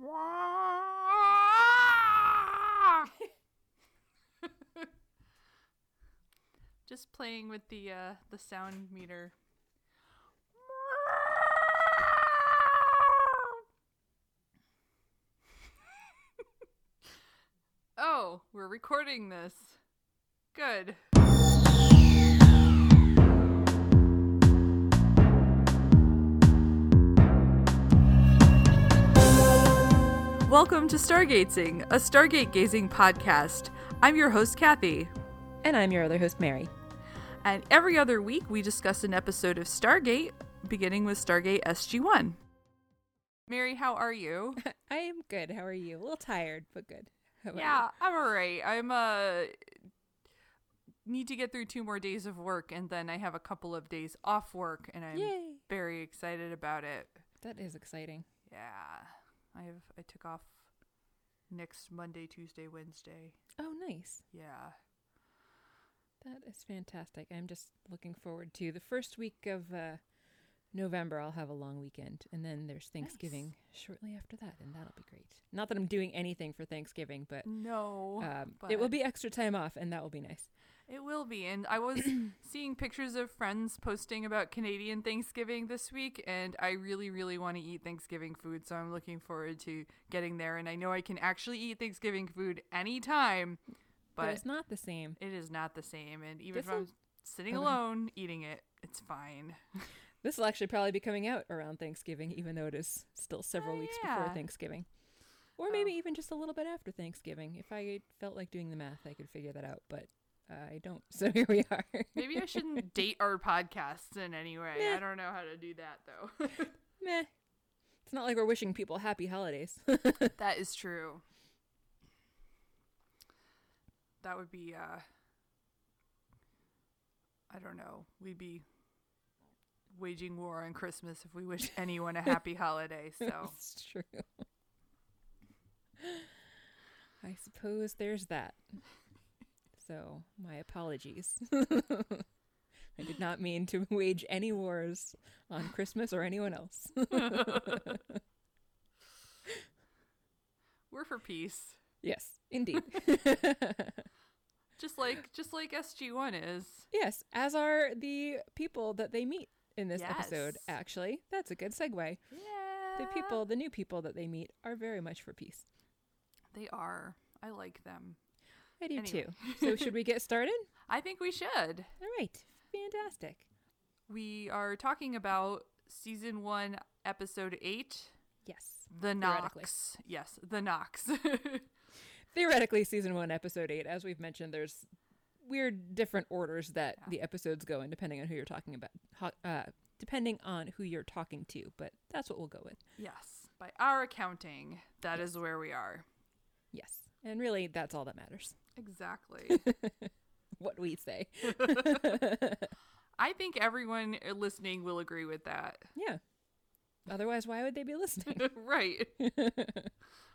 Just playing with the uh, the sound meter. oh, we're recording this. Good. Welcome to Stargazing, a Stargate gazing podcast. I'm your host, Kathy. And I'm your other host, Mary. And every other week, we discuss an episode of Stargate, beginning with Stargate SG 1. Mary, how are you? I am good. How are you? A little tired, but good. Yeah, I'm alright. I'm, uh, need to get through two more days of work, and then I have a couple of days off work, and I'm? Yay. very excited about it. That is exciting. Yeah. I have, I took off next Monday, Tuesday, Wednesday. Oh, nice. Yeah. That is fantastic. I'm just looking forward to the first week of uh, November. I'll have a long weekend, and then there's Thanksgiving shortly after that, and that'll be great. Not that I'm doing anything for Thanksgiving, but No. um, but- it will be extra time off, and that will be nice. It will be. And I was seeing pictures of friends posting about Canadian Thanksgiving this week, and I really, really want to eat Thanksgiving food. So I'm looking forward to getting there. And I know I can actually eat Thanksgiving food anytime, But, but it's not the same. it is not the same. And even if This'll- I'm sitting Okay. alone eating it, it's fine. This will actually probably be coming out around Thanksgiving, even though it is still several Oh, weeks yeah. before Thanksgiving. Or maybe oh. even just a little bit after Thanksgiving. If I felt like doing the math, I could figure that out, but I don't. So here we are. Maybe I shouldn't date our podcasts in any way. Meh. I don't know how to do that, though. Meh. It's not like we're wishing people happy holidays. That is true. That would be uh I don't know. We'd be waging war on Christmas if we wish anyone a happy holiday. So it's true. I suppose there's that. So, my apologies. I did not mean to wage any wars on Christmas or anyone else. we're for peace. yes, indeed. Just like just like SG1 is. yes, as are the people that they meet in this episode, actually. That's a good segue. Yeah. The people, the new people that they meet, are very much for peace. They are. I like them. I do Anyway. too. So, should we get started? I think we should. All right. Fantastic. We are talking about season 1 episode 8, Yes. The Nox. Yes, The Nox. Theoretically, season one, episode eight. As we've mentioned, there's weird different orders that Yeah. the episodes go in, depending on who you're talking about. Uh, depending on who you're talking to, but that's what we'll go with. Yes, by our accounting, that is where we are. Yes. And really, that's all that matters. Exactly. What we say. I think everyone listening will agree with that. yeah. Otherwise, why would they be listening? right.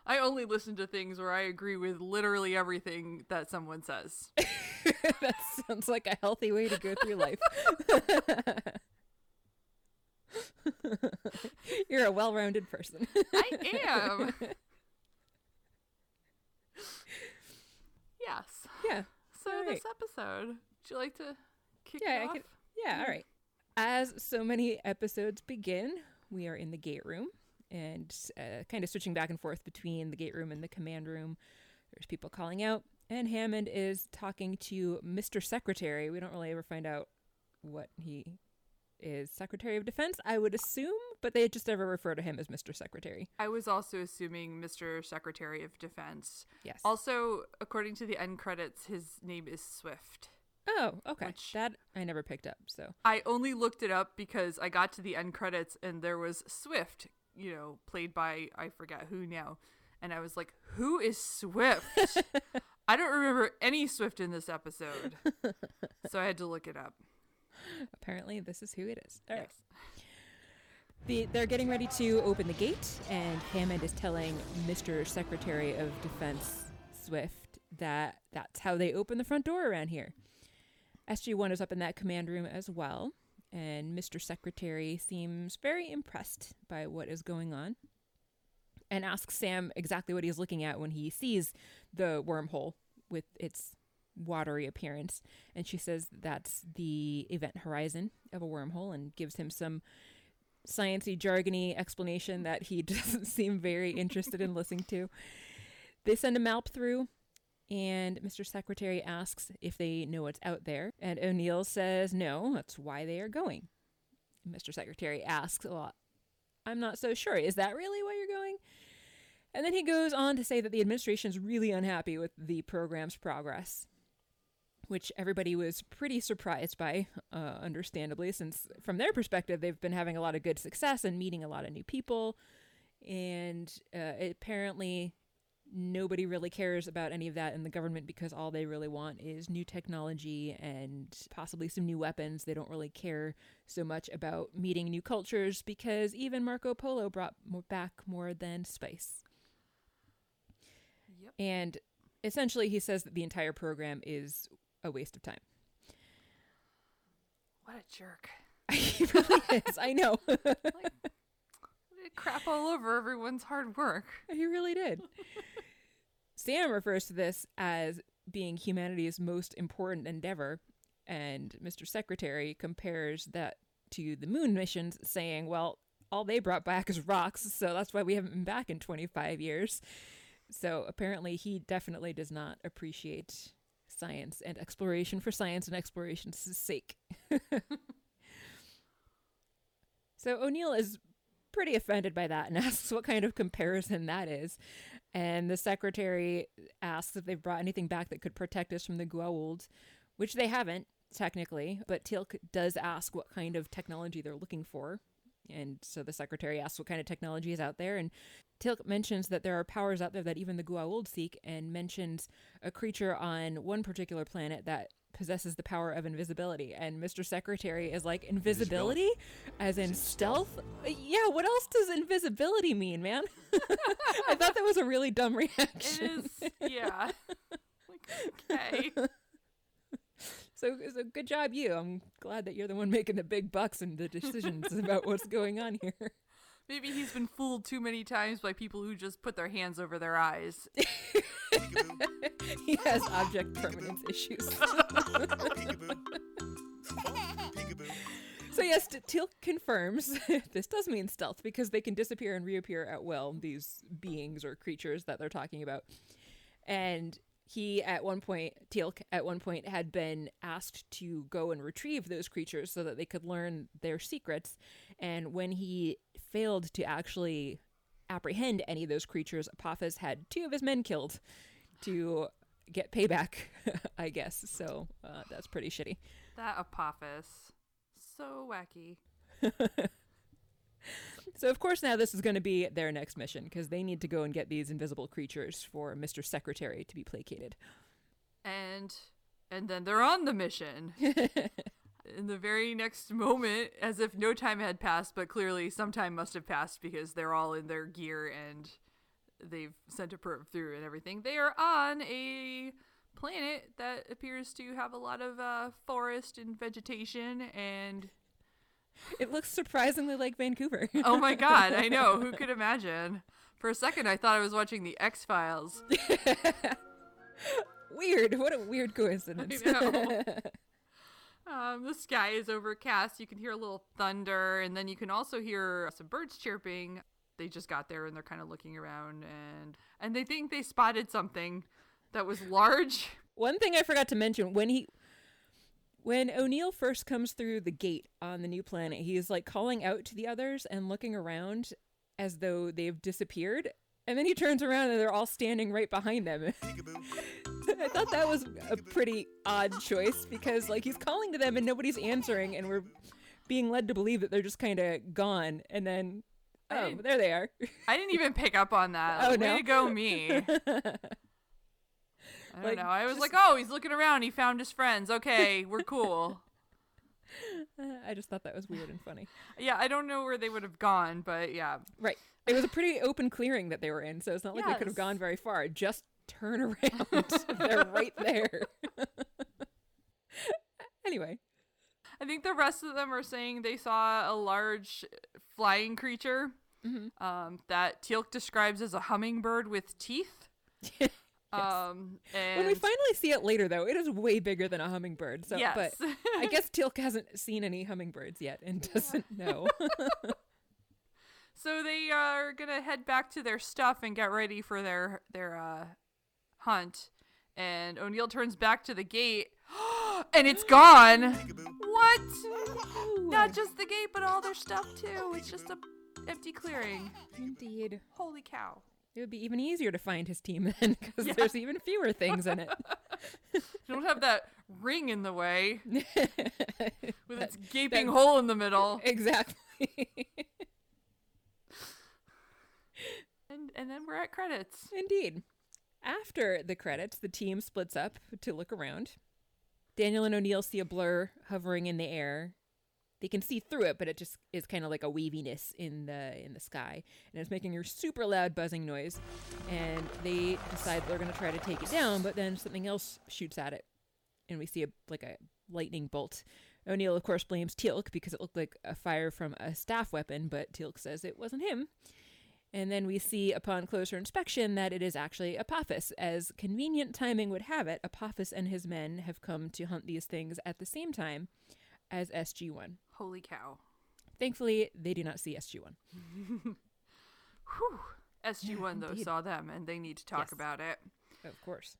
I only listen to things where I agree with literally everything that someone says. that sounds like a healthy way to go through life. You're a well rounded person. I am. Yes. yeah. So All this episode, would you like to kick Yeah, it I off? could- Yeah, all right. As so many episodes begin, we are in the gate room and uh, kind of switching back and forth between the gate room and the command room. There's people calling out, and Hammond is talking to Mr. Secretary. We don't really ever find out what he is Secretary of Defense, I would assume, but they just never refer to him as Mr. Secretary. I was also assuming Mr. Secretary of Defense. Yes. Also, according to the end credits, his name is Swift. oh, okay. That I never picked up. So I only looked it up because I got to the end credits and there was Swift, you know, played by I forget who now. And I was like, who is Swift? I don't remember any Swift in this episode. so I had to look it up. Apparently, this is who it is. All right. Yes. The, they're getting ready to open the gate, and Hammond is telling Mr. Secretary of Defense Swift that that's how they open the front door around here. SG1 is up in that command room as well, and Mr. Secretary seems very impressed by what is going on. and asks Sam exactly what he's looking at when he sees the wormhole with its watery appearance. And she says that's the event horizon of a wormhole and gives him some sciencey, jargony explanation that he doesn't seem very interested in listening to. They send a map through, and Mr. Secretary asks if they know what's out there. And O'Neill says no, that's why they are going. Mr. Secretary asks, Well, I'm not so sure. Is that really why you're going? And then he goes on to say that the administration is really unhappy with the program's progress, which everybody was pretty surprised by, uh, understandably, since from their perspective, they've been having a lot of good success and meeting a lot of new people. And uh, apparently, nobody really cares about any of that in the government because all they really want is new technology and possibly some new weapons. They don't really care so much about meeting new cultures because even Marco Polo brought more back more than spice. Yep. And essentially, he says that the entire program is a waste of time. What a jerk. he really is. I know. Like, crap all over everyone's hard work. he really did. Sam refers to this as being humanity's most important endeavor, and Mr. Secretary compares that to the moon missions, saying, well, all they brought back is rocks, so that's why we haven't been back in 25 years. So apparently, he definitely does not appreciate science and exploration for science and exploration's sake. so O'Neill is pretty offended by that and asks what kind of comparison that is. And the secretary asks if they've brought anything back that could protect us from the Goa'uld, which they haven't, technically. But Teal'c does ask what kind of technology they're looking for. And so the secretary asks what kind of technology is out there. And Teal'c mentions that there are powers out there that even the Goa'uld seek, and mentions a creature on one particular planet that possesses the power of invisibility. And Mr. Secretary is like, invisibility? As in stealth? Uh, Yeah, what else does invisibility mean, man? I thought that was a really dumb reaction. It is, yeah. like, okay. So, so good job, you. I'm glad that you're the one making the big bucks and the decisions about what's going on here. Maybe he's been fooled too many times by people who just put their hands over their eyes. he has object permanence issues. So yes, Teal'c confirms this does mean stealth because they can disappear and reappear at will. These beings or creatures that they're talking about, and he at one point, Teal'c at one point had been asked to go and retrieve those creatures so that they could learn their secrets. And when he failed to actually apprehend any of those creatures, Apophis had two of his men killed to get payback, I guess. So uh, that's pretty shitty. That Apophis. So wacky. So of course now this is going to be their next mission because they need to go and get these invisible creatures for Mr. Secretary to be placated. And and then they're on the mission. In the very next moment, as if no time had passed, but clearly some time must have passed because they're all in their gear and they've sent a probe through and everything. They are on a planet that appears to have a lot of uh, forest and vegetation and It looks surprisingly like Vancouver. oh my god, I know. Who could imagine? For a second, I thought I was watching the X Files. weird. What a weird coincidence. Um, the sky is overcast. You can hear a little thunder, and then you can also hear some birds chirping. They just got there and they're kind of looking around, and and they think they spotted something that was large. One thing I forgot to mention when he when O'Neill first comes through the gate on the new planet, he is like calling out to the others and looking around as though they've disappeared. And then he turns around and they're all standing right behind them. I thought that was a pretty odd choice because like he's calling to them and nobody's answering and we're being led to believe that they're just kind of gone and then oh there they are. I didn't even pick up on that. Oh, Way no? to go, me. I don't Like, know. I was just- like, oh, he's looking around. He found his friends. Okay, we're cool. I just thought that was weird and funny. yeah, I don't know where they would have gone, but yeah. Right. It was a pretty open clearing that they were in, so it's not like they could have gone very far. Just turn around. They're right there. anyway, I think the rest of them are saying they saw a large flying creature Mhm. um, that Teal'c describes as a hummingbird with teeth. Um, and When we finally see it later, though, it is way bigger than a hummingbird. So, yes, but I guess Teal'c hasn't seen any hummingbirds yet and doesn't know. so they are gonna head back to their stuff and get ready for their their uh, hunt. And O'Neill turns back to the gate, and it's gone. What? Ooh. Not just the gate, but all their stuff too. It's just a empty clearing. Indeed. Holy cow! It would be even easier to find his team then because Yeah. there's even fewer things in it. You don't have that ring in the way with its gaping that- hole in the middle. exactly. And and then we're at credits. Indeed. After the credits, the team splits up to look around. Daniel and O'Neill see a blur hovering in the air. They can see through it, but it just is kind of like a waviness in the in the sky, and it's making a super loud buzzing noise. And they decide they're going to try to take it down, but then something else shoots at it, and we see a like a lightning bolt. O'Neill, of course, blames Teal'c because it looked like a fire from a staff weapon, but Teal'c says it wasn't him. And then we see upon closer inspection that it is actually Apophis. As convenient timing would have it, Apophis and his men have come to hunt these things at the same time as SG1. Holy cow! Thankfully, they do not see SG1. Whew. SG One though indeed. saw them, and they need to talk Yes. about it. Of course.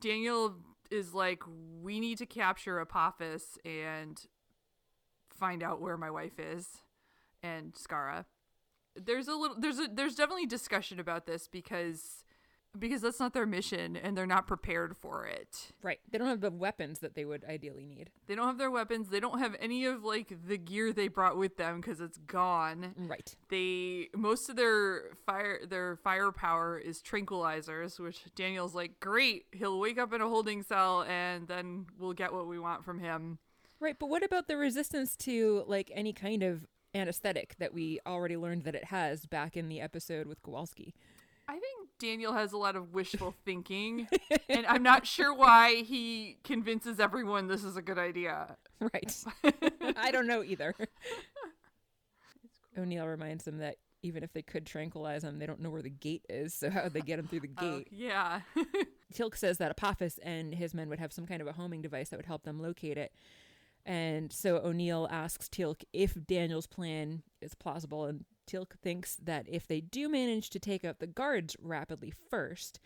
Daniel is like, we need to capture Apophis and find out where my wife is, and Skaara. There's a little, there's a, there's definitely discussion about this because, because that's not their mission, and they're not prepared for it. Right. They don't have the weapons that they would ideally need. They don't have their weapons. They don't have any of like the gear they brought with them because it's gone. Right. They most of their fire their firepower is tranquilizers, which Daniel's like, great. He'll wake up in a holding cell, and then we'll get what we want from him. Right. But what about the resistance to like any kind of anesthetic that we already learned that it has back in the episode with Kowalski? I think Daniel has a lot of wishful thinking, and I'm not sure why he convinces everyone this is a good idea. Right. I don't know either. O'Neill reminds them that even if they could tranquilize him, they don't know where the gate is. So how would they get him through the Oh, gate? yeah. Teal'c says that Apophis and his men would have some kind of a homing device that would help them locate it. And so O'Neill asks Teal'c if Daniel's plan is plausible, and Teal'c thinks that if they do manage to take out the guards rapidly first,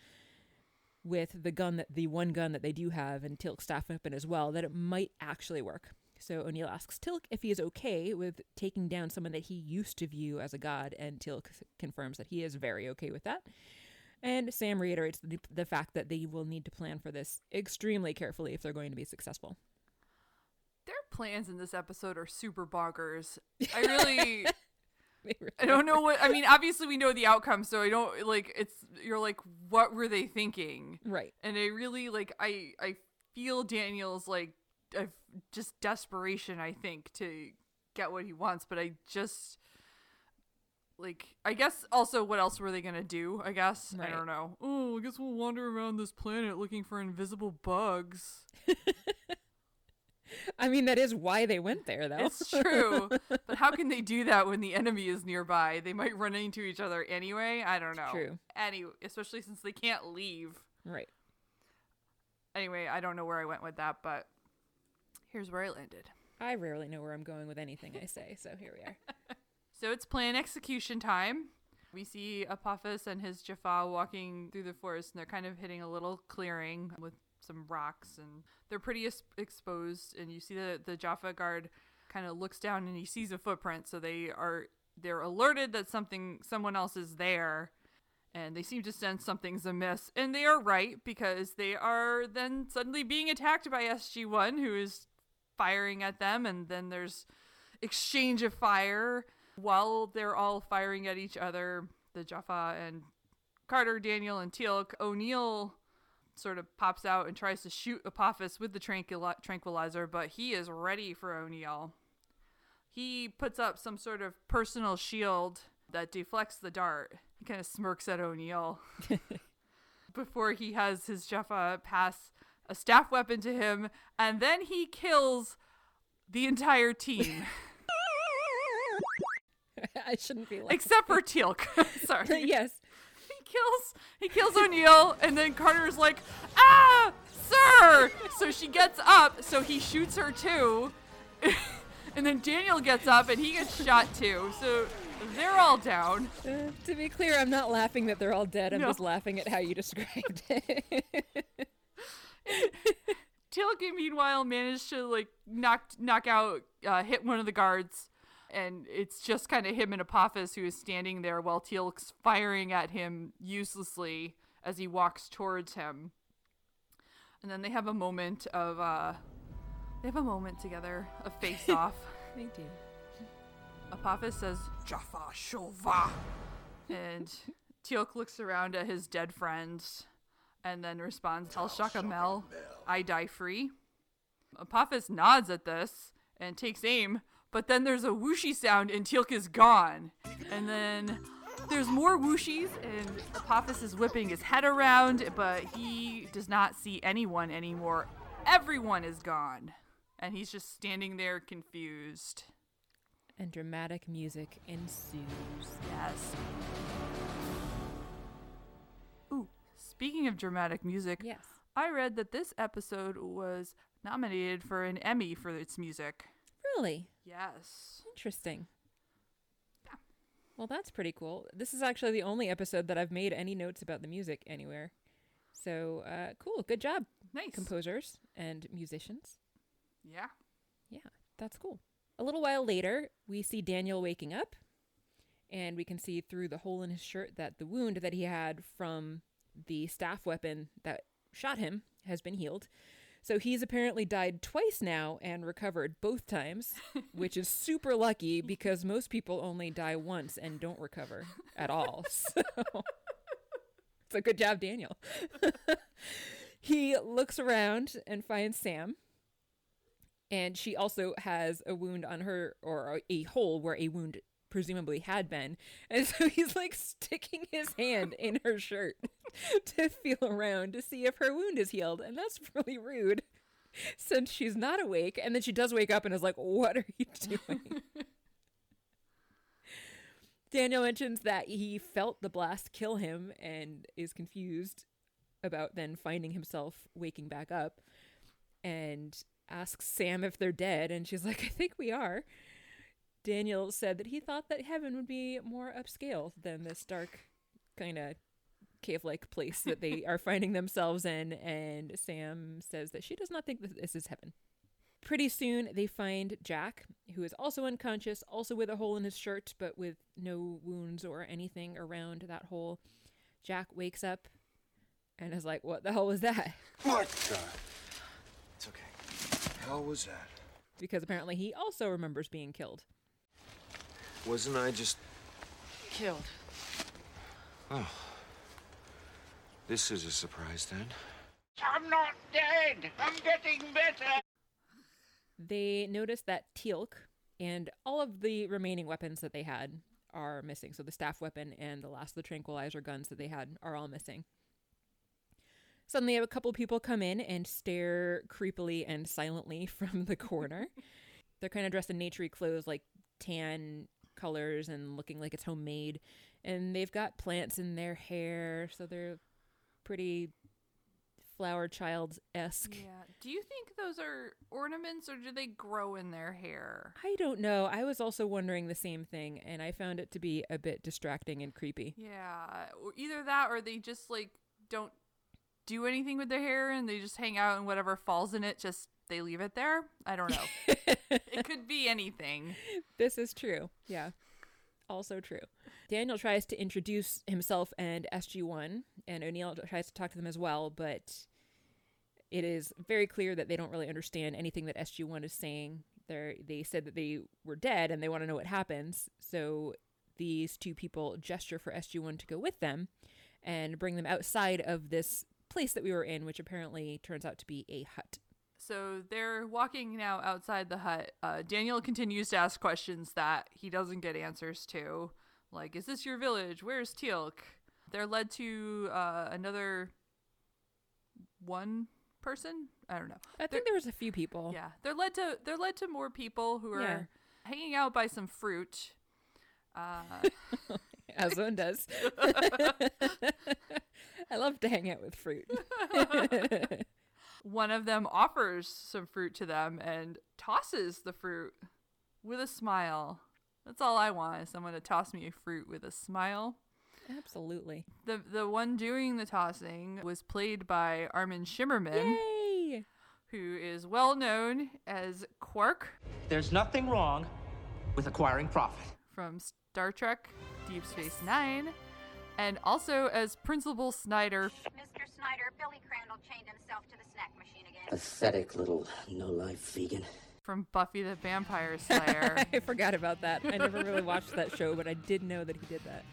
with the gun that the one gun that they do have and Teal'c's staff weapon as well, that it might actually work. So O'Neill asks Teal'c if he is okay with taking down someone that he used to view as a god, and Teal'c confirms that he is very okay with that. And Sam reiterates the, the fact that they will need to plan for this extremely carefully if they're going to be successful. Their plans in this episode are super bonkers. I really. I don't know what I mean. Obviously, we know the outcome, so I don't like. It's you're like, what were they thinking? Right. And I really like. I I feel Daniel's like, i just desperation. I think to get what he wants, but I just like. I guess also, what else were they gonna do? I guess I don't know. Oh, I guess we'll wander around this planet looking for invisible bugs. I mean, that is why they went there, though. It's true, but how can they do that when the enemy is nearby? They might run into each other anyway. I don't know. True. Any, especially since they can't leave. right. Anyway, I don't know where I went with that, but here's where I landed. I rarely know where I'm going with anything I say, so here we are. So it's plan execution time. We see Apophis and his Jaffa walking through the forest, and they're kind of hitting a little clearing with some rocks, and they're pretty es- exposed. And you see the the Jaffa guard kind of looks down and he sees a footprint, so they are they're alerted that something someone else is there, and they seem to sense something's amiss, and they are right because they are then suddenly being attacked by SG One, who is firing at them, and then there's exchange of fire while they're all firing at each other. The Jaffa and Carter, Daniel, and Teal'c. O'Neill sort of pops out and tries to shoot Apophis with the tranquili- tranquilizer, but he is ready for O'Neill. He puts up some sort of personal shield that deflects the dart. He kind of smirks at O'Neill before he has his Jaffa pass a staff weapon to him, and then he kills the entire team. I shouldn't be like except for Teal'c. Sorry. yes. He kills he kills O'Neill and then Carter's like, "Ah, sir!" So she gets up, so he shoots her too. and then Daniel gets up and he gets shot too. So they're all down. Uh, to be clear, I'm not laughing that they're all dead. I'm No. just laughing at how you described it. Teal'c meanwhile managed to like knock knock out uh, hit one of the guards and it's just kind of him and Apophis who is standing there while Teal'c's firing at him uselessly as he walks towards him. And then they have a moment of uh they have a moment together a face off. they do. Apophis says Jaffa Shova and Teal'c looks around at his dead friends and then responds, Tell Shaka Mel, I die free. Apophis nods at this and takes aim, but then there's a whooshy sound and Teal'c is gone. And then there's more whooshies and Apophis is whipping his head around, but he does not see anyone anymore. Everyone is gone. And he's just standing there confused. And dramatic music ensues. Yes. Ooh, speaking of dramatic music, Yes. I read that this episode was nominated for an Emmy for its music. Really? Yes. Interesting. Yeah. Well, that's pretty cool. This is actually the only episode that I've made any notes about the music anywhere. So, uh, cool. Good job, Nice. composers and musicians. yeah. Yeah, that's cool. A little while later, we see Daniel waking up, and we can see through the hole in his shirt that the wound that he had from the staff weapon that shot him has been healed. So he's apparently died twice now and recovered both times, which is super lucky because most people only die once and don't recover at all. So, so good job, Daniel. he looks around and finds Sam and she also has a wound on her or a hole where a wound presumably had been. And so he's like sticking his hand in her shirt to feel around to see if her wound is healed. And that's really rude since she's not awake. And then she does wake up and is like what are you doing? Daniel mentions that he felt the blast kill him and is confused about then finding himself waking back up and asks Sam if they're dead, and she's like, I think we are. Daniel said that he thought that heaven would be more upscale than this dark kind of cave like place that they are finding themselves in, and Sam says that she does not think that this is heaven. Pretty soon, they find Jack, who is also unconscious, also with a hole in his shirt, but with no wounds or anything around that hole. Jack wakes up and is like, What the hell was that? What the? It's okay. Hell was that? Because apparently he also remembers being killed. Wasn't I just. Killed. Oh. This is a surprise then. I'm not dead. I'm getting better. they notice that Teal'c and all of the remaining weapons that they had are missing. So the staff weapon and the last of the tranquilizer guns that they had are all missing. Suddenly, a couple people come in and stare creepily and silently from the corner. They're kind of dressed in naturey clothes, like tan colors and looking like it's homemade. And they've got plants in their hair, so they're pretty flower child esque. Yeah. Do you think those are ornaments or do they grow in their hair? I don't know. I was also wondering the same thing, and I found it to be a bit distracting and creepy. Yeah. Or either that or they just like don't do anything with their hair and they just hang out and whatever falls in it just they leave it there. I don't know. it could be anything. This is true. Yeah. Also true. Daniel tries to introduce himself and SG1, and O'Neill tries to talk to them as well, but it is very clear that they don't really understand anything that SG1 is saying. They they said that they were dead and they want to know what happens. So these two people gesture for SG1 to go with them and bring them outside of this place that we were in, which apparently turns out to be a hut. So they're walking now outside the hut. Uh, Daniel continues to ask questions that he doesn't get answers to. Like, is this your village? Where's Teal'c? They're led to uh, another one person. I don't know. I think there was a few people. Yeah, they're led to they're led to more people who are Yeah. hanging out by some fruit. Uh, As one does. I love to hang out with fruit. One of them offers some fruit to them and tosses the fruit with a smile. That's all I want is someone to toss me a fruit with a smile. Absolutely. The the one doing the tossing was played by Armin Shimerman, Yay! who is well known as Quark There's nothing wrong with acquiring profit. from Star Trek Deep Space Nine, and also as Principal Snyder Mr. Snyder, Billy Crandall chained himself to the snack machine again. Pathetic little no-life vegan. from Buffy the Vampire Slayer. I forgot about that. I never really watched that show, but I did know that he did that.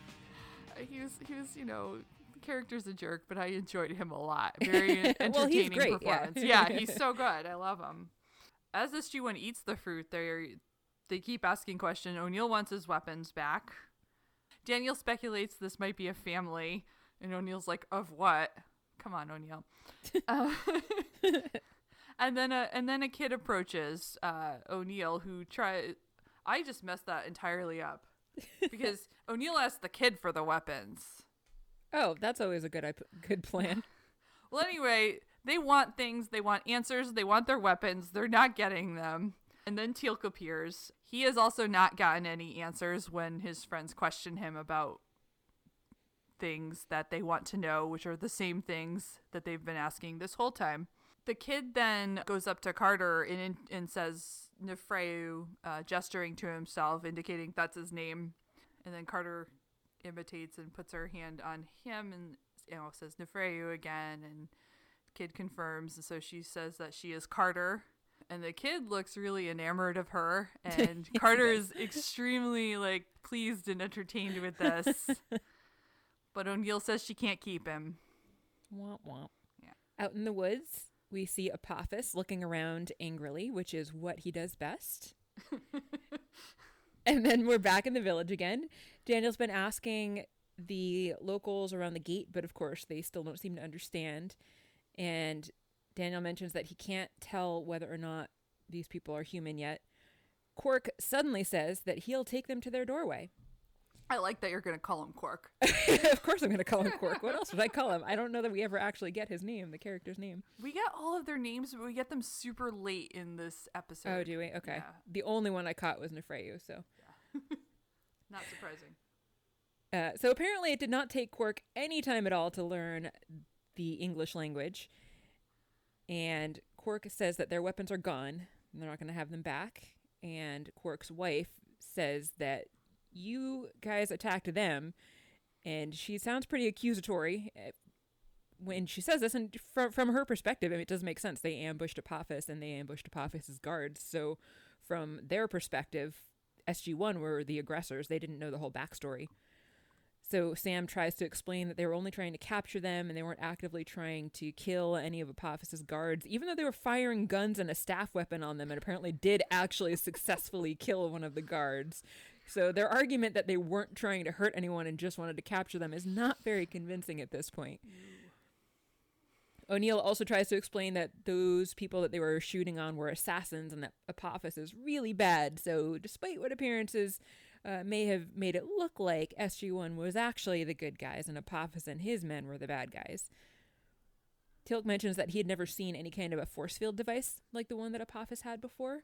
Uh, he was he was you know the character's a jerk, but I enjoyed him a lot. Very entertaining Well, he's great, yeah. performance. Yeah. he's so good. I love him. As SG One eats the fruit, they they keep asking question. O'Neill wants his weapons back. Daniel speculates this might be a family, and O'Neill's like, "Of what? Come on, O'Neill." Uh, and then a and then a kid approaches uh, O'Neill, who try. I just messed that entirely up because O'Neill asked the kid for the weapons. Oh, that's always a good good plan. Well, anyway, they want things. They want answers. They want their weapons. They're not getting them. And then Teal'c appears. He has also not gotten any answers when his friends question him about things that they want to know, which are the same things that they've been asking this whole time. The kid then goes up to Carter and, and says Nafrayu, uh, gesturing to himself, indicating that's his name. And then Carter imitates and puts her hand on him and you know, says Nafrayu again. And the kid confirms. And so she says that she is Carter. And the kid looks really enamored of her. And Carter is extremely like pleased and entertained with this. but O'Neill says she can't keep him. Womp womp. Yeah. Out in the woods, we see Apophis looking around angrily, which is what he does best. and then we're back in the village again. Daniel's been asking the locals around the gate, but of course they still don't seem to understand. And Daniel mentions that he can't tell whether or not these people are human yet. Quark suddenly says that he'll take them to their doorway. I like that you're going to call him Quark. of course, I'm going to call him Quark. What else would I call him? I don't know that we ever actually get his name, the character's name. We get all of their names, but we get them super late in this episode. Oh, do we? Okay. Yeah. The only one I caught was Nafrayu, so. Not surprising. Uh, so apparently, it did not take Quark any time at all to learn the English language. And Quark says that their weapons are gone. And they're not going to have them back. And Quark's wife says that you guys attacked them. And she sounds pretty accusatory uh, when she says this. And from, from her perspective, I mean, it does make sense. They ambushed Apophis and they ambushed Apophis's guards. So, from their perspective, SG1 were the aggressors. They didn't know the whole backstory. So Sam tries to explain that they were only trying to capture them and they weren't actively trying to kill any of Apophis's guards, even though they were firing guns and a staff weapon on them and apparently did actually successfully kill one of the guards. So their argument that they weren't trying to hurt anyone and just wanted to capture them is not very convincing at this point. O'Neill also tries to explain that those people that they were shooting on were assassins and that Apophis is really bad. So, despite what appearances uh, may have made it look like SG1 was actually the good guys and Apophis and his men were the bad guys. Teal'c mentions that he had never seen any kind of a force field device like the one that Apophis had before.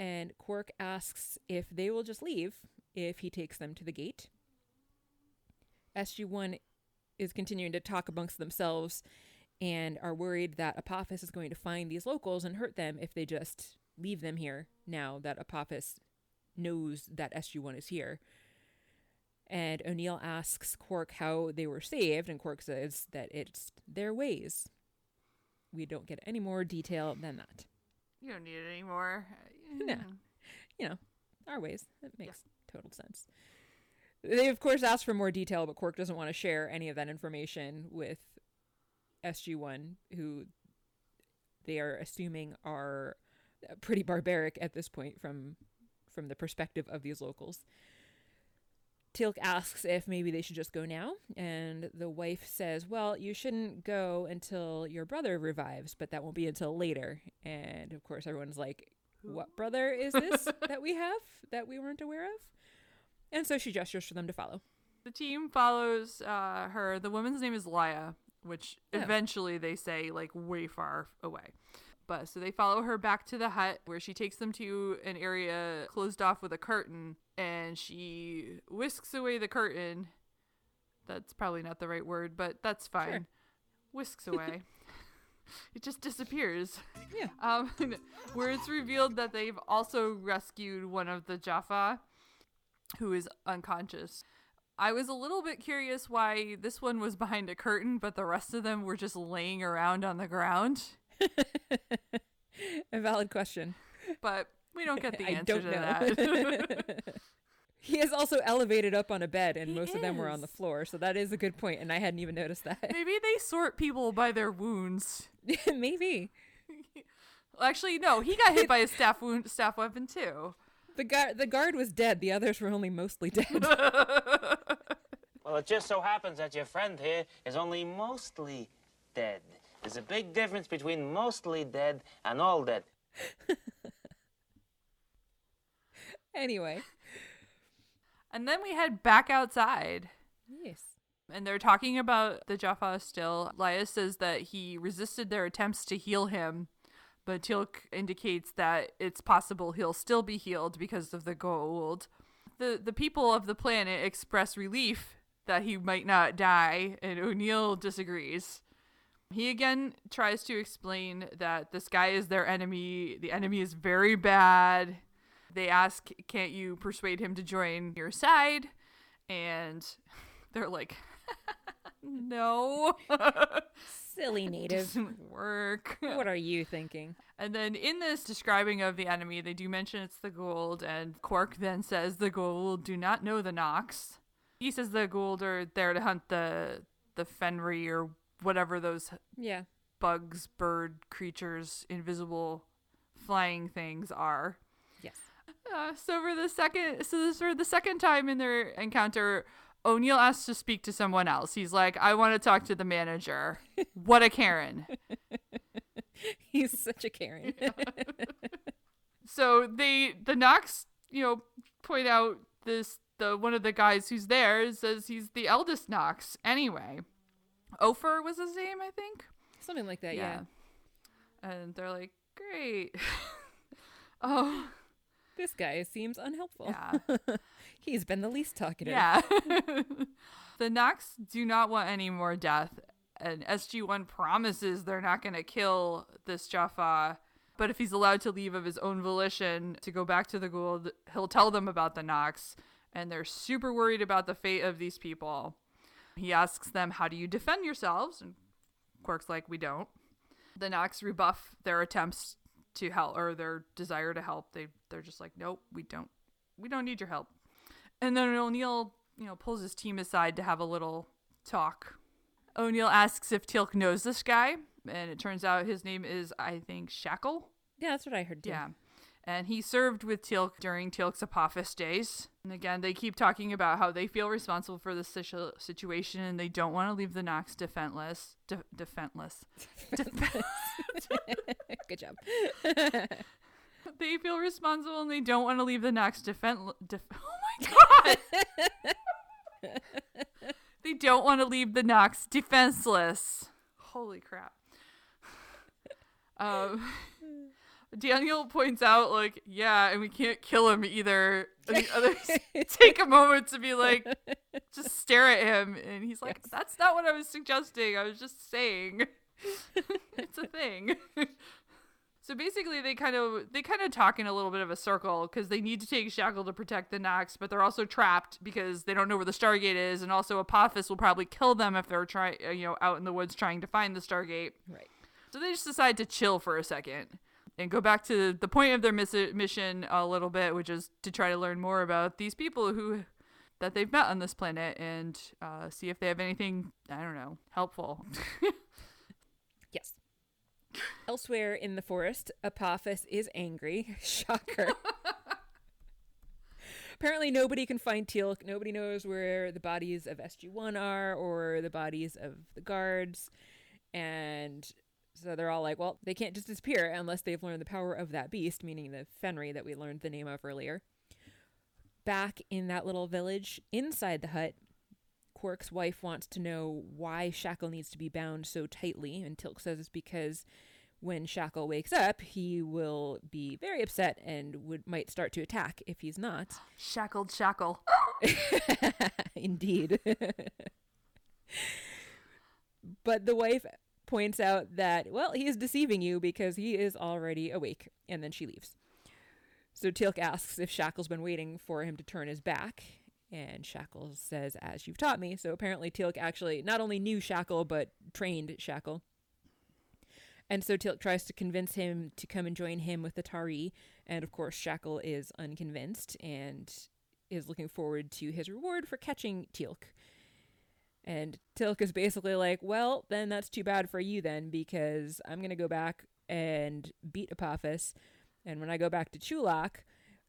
And Quark asks if they will just leave if he takes them to the gate. SG1 is continuing to talk amongst themselves and are worried that Apophis is going to find these locals and hurt them if they just leave them here now that Apophis knows that SG1 is here. And O'Neill asks Quark how they were saved, and Quark says that it's their ways. We don't get any more detail than that. You don't need it anymore. No. You know, our ways. That makes total sense. They, of course, ask for more detail, but Quark doesn't want to share any of that information with SG1, who they are assuming are pretty barbaric at this point from from the perspective of these locals. Teal'c asks if maybe they should just go now, and the wife says, "Well, you shouldn't go until your brother revives, but that won't be until later." And of course, everyone's like, "What brother is this that we have that we weren't aware of?" And so she gestures for them to follow. The team follows uh, her. The woman's name is Laya, which Oh. eventually they say like way far away. But so they follow her back to the hut where she takes them to an area closed off with a curtain and she whisks away the curtain. That's probably not the right word, but that's fine. Whisks away. It just disappears. Yeah. Um, where it's revealed that they've also rescued one of the Jaffa who is unconscious. I was a little bit curious why this one was behind a curtain, but the rest of them were just laying around on the ground. A valid question. But we don't get the answer to know. that. He is also elevated up on a bed, and He most of them were on the floor, so that is a good point, and I hadn't even noticed that. Maybe they sort people by their wounds. Maybe Well, Actually, no, he got hit by a staff wound, staff weapon too. the guard the guard was dead. The others were only mostly dead. Well, it just so happens that your friend here is only mostly dead. There's a big difference between mostly dead and all dead. anyway, And then we head back outside. yes. And they're talking about the Jaffa still. Laya says that he resisted their attempts to heal him, but Teal'c indicates that it's possible he'll still be healed because of the Goa'uld. The the people of the planet express relief that he might not die, and O'Neill disagrees. He again tries to explain that this guy is their enemy. The enemy is very bad. They ask, Can't you persuade him to join your side? And they're like, No, Silly native. doesn't work. what are you thinking? And then in this describing of the enemy, they do mention it's the Goa'uld, and Quark then says the Goa'uld do not know the Nox. He says the Goa'uld are there to hunt the the Fenri or whatever those Yeah. bugs, bird creatures, invisible flying things are. Uh, so for the second, so this for the second time in their encounter, O'Neill asks to speak to someone else. He's like, "I want to talk to the manager." what a Karen! He's such a Karen. So they, the Nox, you know, point out this the one of the guys who's there says he's the eldest Nox. Anyway, Ofer was his name, I think. Something like that, yeah. And they're like, "Great." oh, This guy seems unhelpful. yeah. He's been the least talkative. Yeah. the Nox do not want any more death, and SG1 promises they're not going to kill this Jaffa. But if he's allowed to leave of his own volition to go back to the Goa'uld, he'll tell them about the Nox, and they're super worried about the fate of these people. He asks them, How do you defend yourselves? And Quark's like, We don't. The Nox rebuff their attempts to help or their desire to help. They they're just like, Nope, we don't we don't need your help. And then O'Neill, you know, pulls his team aside to have a little talk. O'Neill asks if Teal'c knows this guy, and it turns out his name is, I think, Shackle. Yeah, that's what I heard too. Yeah. And he served with Teal'c during Teal'c's Apophis days. And again, they keep talking about how they feel responsible for the situ- situation and they don't want to leave the Nox defenseless. De- defenseless. Def- Good job. they feel responsible and they don't want to leave the Nox defense. Def- oh my god! they don't want to leave the Nox defenseless. Holy crap. Um, Daniel points out, like, yeah, and we can't kill him either. And the others take a moment to be like, just stare at him. And he's like, that's not what I was suggesting. I was just saying it's a thing. So basically, they kind of they kind of talk in a little bit of a circle because they need to take Shackle to protect the Nox, but they're also trapped because they don't know where the Stargate is, and also Apophis will probably kill them if they're trying, you know, out in the woods trying to find the Stargate. Right. So they just decide to chill for a second and go back to the point of their miss- mission a little bit, which is to try to learn more about these people who that they've met on this planet and uh, see if they have anything I don't know helpful. Yes. Elsewhere in the forest, Apophis is angry. Shocker. Apparently, nobody can find Teal'c. Nobody knows where the bodies of SG1 are or the bodies of the guards. And so they're all like, well, they can't just disappear unless they've learned the power of that beast, meaning the Fenri that we learned the name of earlier. Back in that little village inside the hut, Quark's wife wants to know why Shackle needs to be bound so tightly, and Teal'c says it's because when Shackle wakes up, he will be very upset and would might start to attack if he's not. Shackled shackle. Indeed. but the wife points out that, well, he is deceiving you because he is already awake, and then she leaves. So Teal'c asks if Shak'l's been waiting for him to turn his back, and Shak'l says, as you've taught me. So apparently Teal'c actually not only knew Shak'l, but trained Shak'l. And so Teal'c tries to convince him to come and join him with the Tau'ri, and of course Shak'l is unconvinced and is looking forward to his reward for catching Teal'c. And Teal'c is basically like, well, then that's too bad for you then, because I'm going to go back and beat Apophis. And when I go back to Chulak,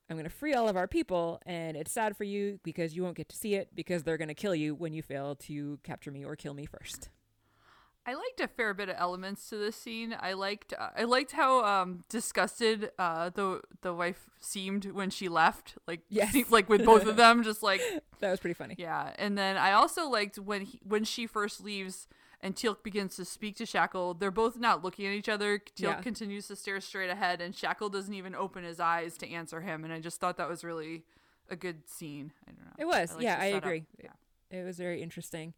I'm going to free all of our people. And it's sad for you because you won't get to see it because they're going to kill you when you fail to capture me or kill me first. I liked a fair bit of elements to this scene. I liked uh, I liked how um disgusted uh the the wife seemed when she left. Like Yes. seemed like with both of them just like That was pretty funny. yeah. And then I also liked when he, when she first leaves and Teal'c begins to speak to Shak'l. They're both not looking at each other. Teal'c Yeah. continues to stare straight ahead and Shak'l doesn't even open his eyes to answer him and I just thought that was really a good scene. I don't know. It was. liked yeah, I agree. Yeah. It was very interesting.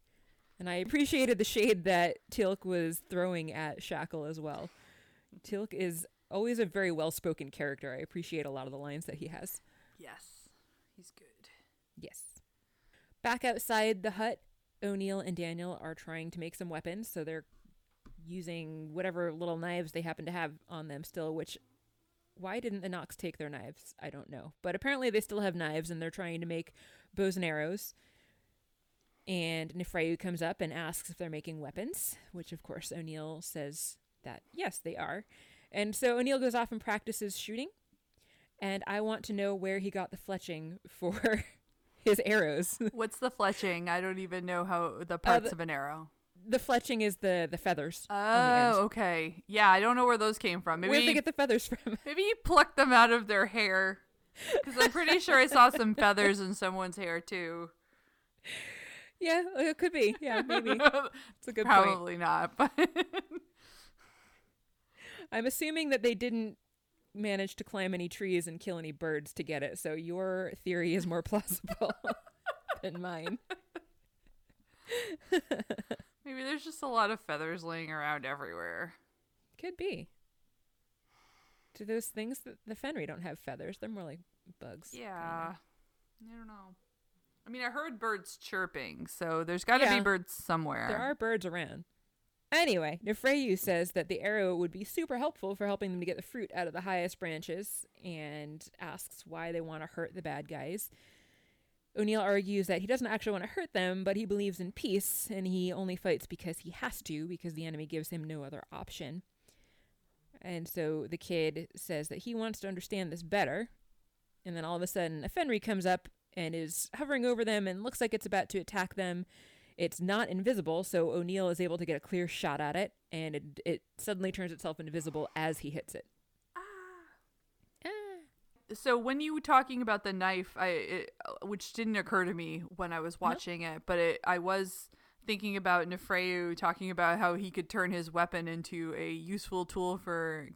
And I appreciated the shade that Teal'c was throwing at Shak'l as well. Teal'c is always a very well spoken character. I appreciate a lot of the lines that he has. Yes. He's good. Yes. Back outside the hut, O'Neill and Daniel are trying to make some weapons, so they're using whatever little knives they happen to have on them still, which why didn't the Nox take their knives? I don't know. But apparently they still have knives and they're trying to make bows and arrows. And Nafrayu comes up and asks if they're making weapons, which of course O'Neill says that yes, they are. And so O'Neill goes off and practices shooting. And I want to know where he got the fletching for his arrows. What's the fletching? I don't even know how the uh, parts the- of an arrow. the fletching is the the feathers. on the Oh, okay. Yeah, I don't know where those came from. Maybe Where'd they get the feathers from? maybe you plucked them out of their hair. Because I'm pretty sure I saw some feathers in someone's hair too. Yeah, uh, it could be. Yeah, maybe. It's a good point. Probably not, but I'm assuming that they didn't manage to climb any trees and kill any birds to get it, so your theory is more plausible than mine. maybe there's just a lot of feathers laying around everywhere. Could be. Do those things that the Fenri don't have feathers? They're more like bugs. kinda. Yeah. I don't know. I mean, I heard birds chirping, so there's got to Yeah. be birds somewhere. There are birds around. Anyway, Nafrayu says that the arrow would be super helpful for helping them to get the fruit out of the highest branches and asks why they want to hurt the bad guys. O'Neill argues that he doesn't actually want to hurt them, but he believes in peace and he only fights because he has to, because the enemy gives him no other option. And so the kid says that he wants to understand this better. And then all of a sudden, a Fenri comes up and is hovering over them and looks like it's about to attack them. It's not invisible, so O'Neill is able to get a clear shot at it, and it, it suddenly turns itself invisible as he hits it. Ah. so when you were talking about the knife, I it, which didn't occur to me when I was watching it, but it, I was thinking about Nafrayu talking about how he could turn his weapon into a useful tool for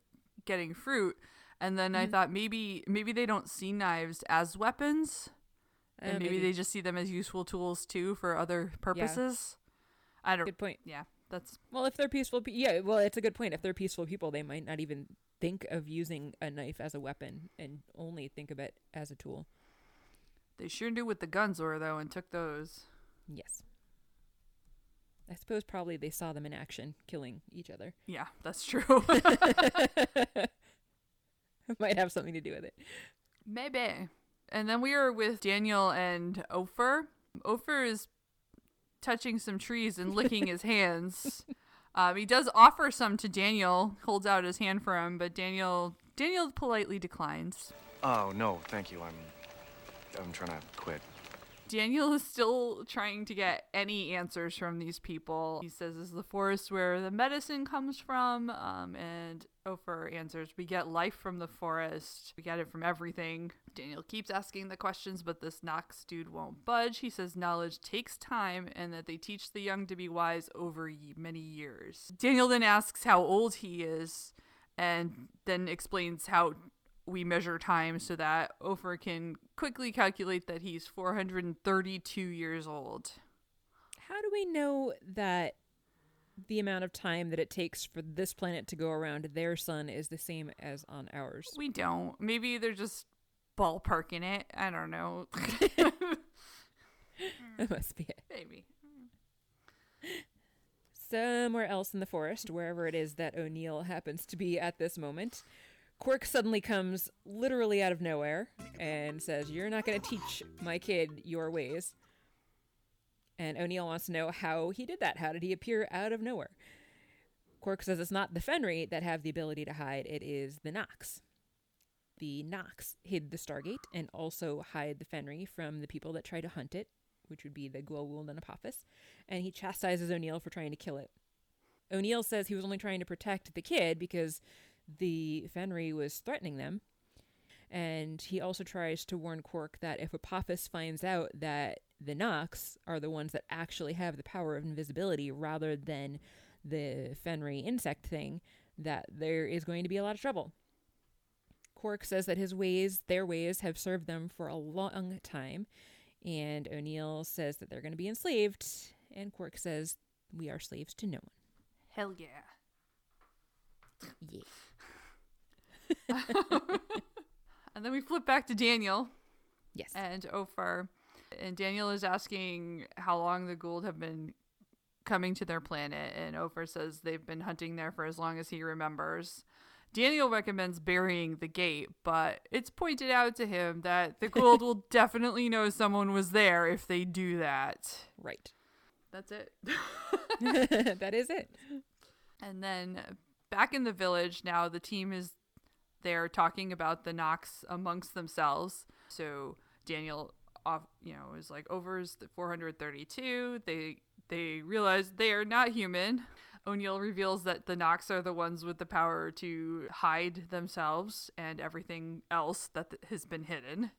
getting fruit, and then I Mm-hmm. thought maybe maybe they don't see knives as weapons, and Uh, maybe, maybe. they just see them as useful tools too for other purposes. I don't. Good point. Yeah, that's Well, if they're peaceful, pe- yeah, well, it's a good point. If they're peaceful people, they might not even think of using a knife as a weapon and only think of it as a tool. they sure knew what the guns were though, and took those. Yes. I suppose probably they saw them in action, killing each other. Yeah, that's true. might have something to do with it. Maybe. And then we are with Daniel and Ofer. Ofer is touching some trees and licking his hands. Um, he does offer some to Daniel, holds out his hand for him, but Daniel Daniel politely declines. Oh no, thank you. I'm I'm trying to quit. Daniel is still trying to get any answers from these people. He says, Is the forest where the medicine comes from? Um, and Ophir answers, We get life from the forest. We get it from everything. Daniel keeps asking the questions, but this Nox dude won't budge. He says knowledge takes time and that they teach the young to be wise over many years. Daniel then asks how old he is and then explains how we measure time so that Ophir can quickly calculate that he's 432 years old. How do we know that the amount of time that it takes for this planet to go around their sun is the same as on ours? We don't. Maybe they're just ballparking it. I don't know. that must be it. Maybe. Somewhere else in the forest, wherever it is that O'Neill happens to be at this moment, Quark suddenly comes literally out of nowhere and says, You're not going to teach my kid your ways. And O'Neill wants to know how he did that. How did he appear out of nowhere? Quark says it's not the Fenri that have the ability to hide, it is the Nox. The Nox hid the Stargate and also hide the Fenri from the people that try to hunt it, which would be the Goa'uld and Apophis, and he chastises O'Neill for trying to kill it. O'Neill says he was only trying to protect the kid because the Fenri was threatening them. And he also tries to warn Quark that if Apophis finds out that the Nox are the ones that actually have the power of invisibility rather than the Fenri insect thing, that there is going to be a lot of trouble. Quark says that his ways, their ways, have served them for a long time, and O'Neill says that they're going to be enslaved, and Quark says, We are slaves to no one. Hell yeah. Yeah. And then we flip back to Daniel Yes. and Ophir. And Daniel is asking how long the Goa'uld have been coming to their planet. And Ophir says they've been hunting there for as long as he remembers. Daniel recommends burying the gate, but it's pointed out to him that the Goa'uld will definitely know someone was there if they do that. right. That's it. that is it. And then back in the village now, the team is there talking about the Nox amongst themselves. So Daniel, off, you know, is like overs the 432. They they realize they are not human. O'Neill reveals that the Nox are the ones with the power to hide themselves and everything else that th- has been hidden.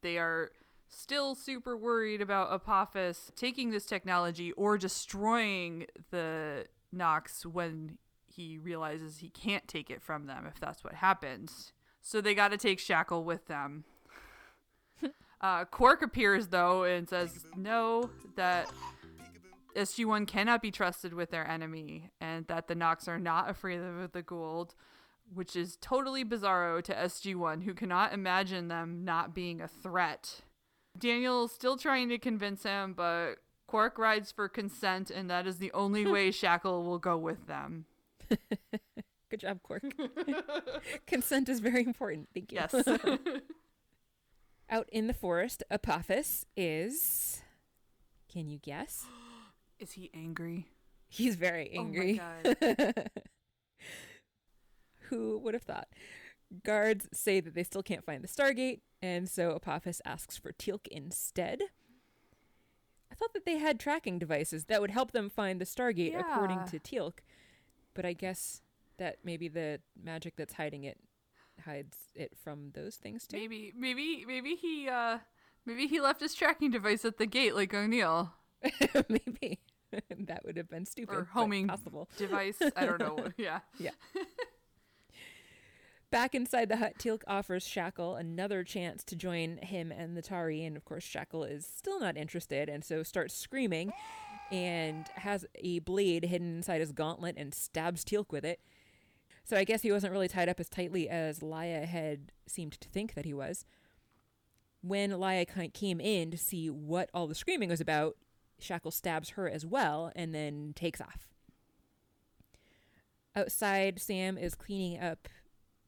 They are still super worried about Apophis taking this technology or destroying the Nox when he realizes he can't take it from them if that's what happens. So they got to take Shak'l with them. uh, Quark appears though and says no, that SG1 cannot be trusted with their enemy and that the Nox are not afraid of the Goa'uld, which is totally bizarro to SG1 who cannot imagine them not being a threat. Daniel's still trying to convince him, but Quark rides for consent, and that is the only way Shak'l will go with them. Good job, Quark. Consent is very important. Thank you. Yes. Out in the forest, Apophis is. Can you guess? is he angry? He's very angry. Oh my god. Who would have thought? Guards say that they still can't find the Stargate, and so Apophis asks for Teal'c instead. I thought that they had tracking devices that would help them find the Stargate, according to Teal'c, but I guess that maybe the magic that's hiding it hides it from those things too. maybe, maybe, maybe he, uh, maybe he left his tracking device at the gate like O'Neill. maybe that would have been stupid. Or homing possible. device. I don't know. Yeah. Yeah. Back inside the hut, Teal'c offers Shak'l another chance to join him and the Tau'ri, and of course, Shak'l is still not interested, and so starts screaming and has a blade hidden inside his gauntlet and stabs Teal'c with it. So I guess he wasn't really tied up as tightly as Laya had seemed to think that he was. When Laya came in to see what all the screaming was about, Shak'l stabs her as well and then takes off. Outside, Sam is cleaning up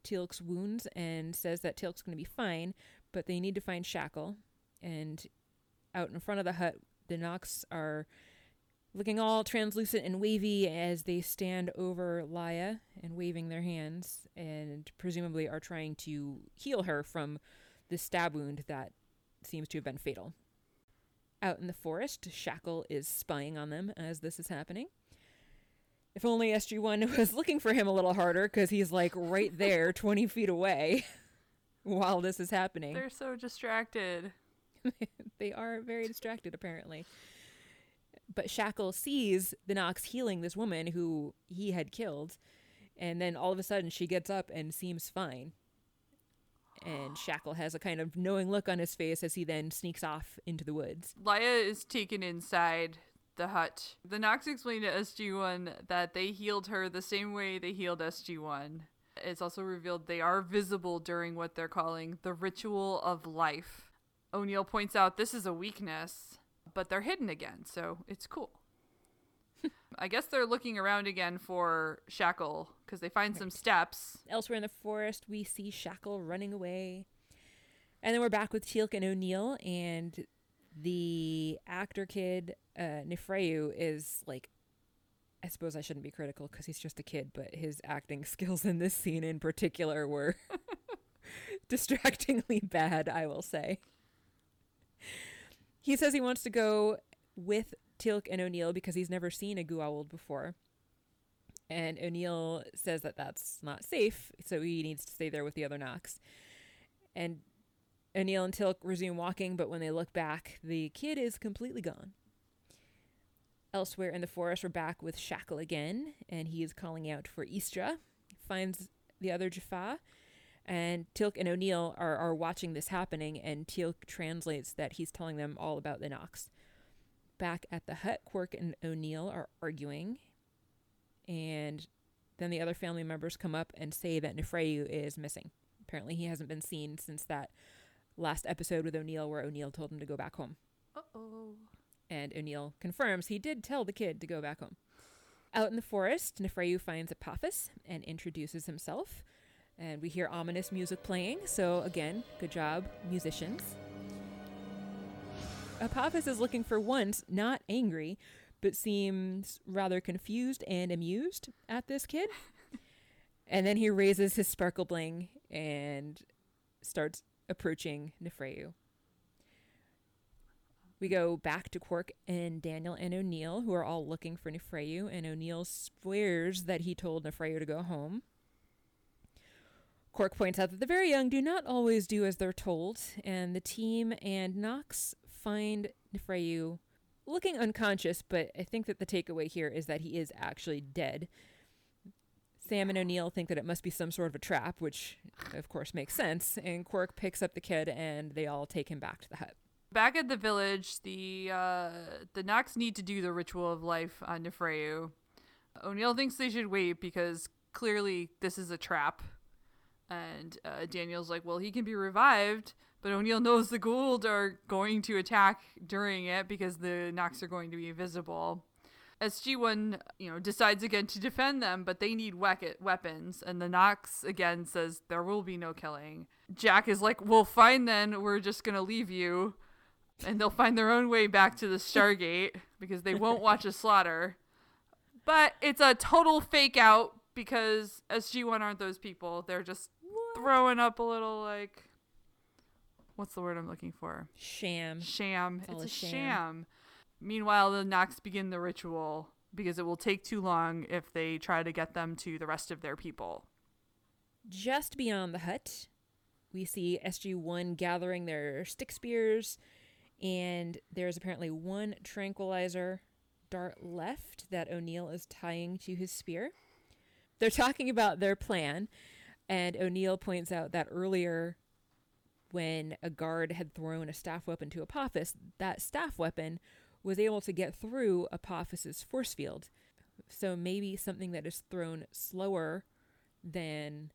Teal'c's wounds and says that Teal'c's going to be fine, but they need to find Shak'l. And out in front of the hut, the Nox are looking all translucent and wavy as they stand over Laya and waving their hands, and presumably are trying to heal her from the stab wound that seems to have been fatal. Out in the forest, Shak'l is spying on them as this is happening. If only SG1 was looking for him a little harder because he's like right there, 20 feet away while this is happening. They're so distracted. they are very distracted, apparently. But Shak'l sees the Nox healing this woman who he had killed, and then all of a sudden she gets up and seems fine. And Shak'l has a kind of knowing look on his face as he then sneaks off into the woods. Laya is taken inside the hut. The Nox explained to SG1 that they healed her the same way they healed SG1. It's also revealed they are visible during what they're calling the ritual of life. O'Neill points out this is a weakness, but they're hidden again, so it's cool. I guess they're looking around again for Shak'l because they find some steps. Elsewhere in the forest, we see Shak'l running away. And then we're back with Teal'c and O'Neill, and the actor kid, uh, Nafrayu, is like, I suppose I shouldn't be critical because he's just a kid, but his acting skills in this scene in particular were distractingly bad, I will say. He says he wants to go with Teal'c and O'Neill because he's never seen a Goa'uld before. And O'Neill says that that's not safe, so he needs to stay there with the other Nox. And O'Neill and Teal'c resume walking, but when they look back, the kid is completely gone. Elsewhere in the forest, we're back with Shak'l again, and he is calling out for Istra. Finds the other Jaffa, and Teal'c and O'Neill are, are watching this happening, and Teal'c translates that he's telling them all about the Nox. Back at the hut, Quark and O'Neill are arguing, and then the other family members come up and say that Nafrayu is missing. Apparently, he hasn't been seen since that last episode with O'Neill, where O'Neill told him to go back home. Uh oh. And O'Neill confirms he did tell the kid to go back home. Out in the forest, Nafrayu finds Apophis and introduces himself. And we hear ominous music playing, so again, good job, musicians. Apophis is looking for once not angry, but seems rather confused and amused at this kid. and then he raises his sparkle bling and starts approaching Nafrayu. We go back to Quark and Daniel and O'Neill, who are all looking for Nafrayu, and O'Neill swears that he told Nafrayu to go home. Quark points out that the very young do not always do as they're told, and the team and Nox find Nafrayu looking unconscious, but I think that the takeaway here is that he is actually dead. Sam and O'Neill think that it must be some sort of a trap, which of course makes sense, and Quark picks up the kid and they all take him back to the hut. Back at the village, the uh, the Nox need to do the ritual of life on Nafrayu. O'Neill thinks they should wait because clearly this is a trap. And uh, Daniel's like, well, he can be revived, but O'Neill knows the Goa'uld are going to attack during it because the Nox are going to be invisible. SG1, you know, decides again to defend them, but they need we- weapons, and the Nox again says there will be no killing. Jack is like, "Well, fine then. We're just gonna leave you." and they'll find their own way back to the Stargate because they won't watch a slaughter. But it's a total fake out because SG1 aren't those people. They're just throwing up a little like what's the word I'm looking for? Sham. Sham. It's, a a sham. sham. Meanwhile, the Nox begin the ritual because it will take too long if they try to get them to the rest of their people. Just beyond the hut, we see SG1 gathering their stick spears, and there's apparently one tranquilizer dart left that O'Neill is tying to his spear. They're talking about their plan, and O'Neill points out that earlier, when a guard had thrown a staff weapon to Apophis, that staff weapon was able to get through Apophis's force field. So maybe something that is thrown slower than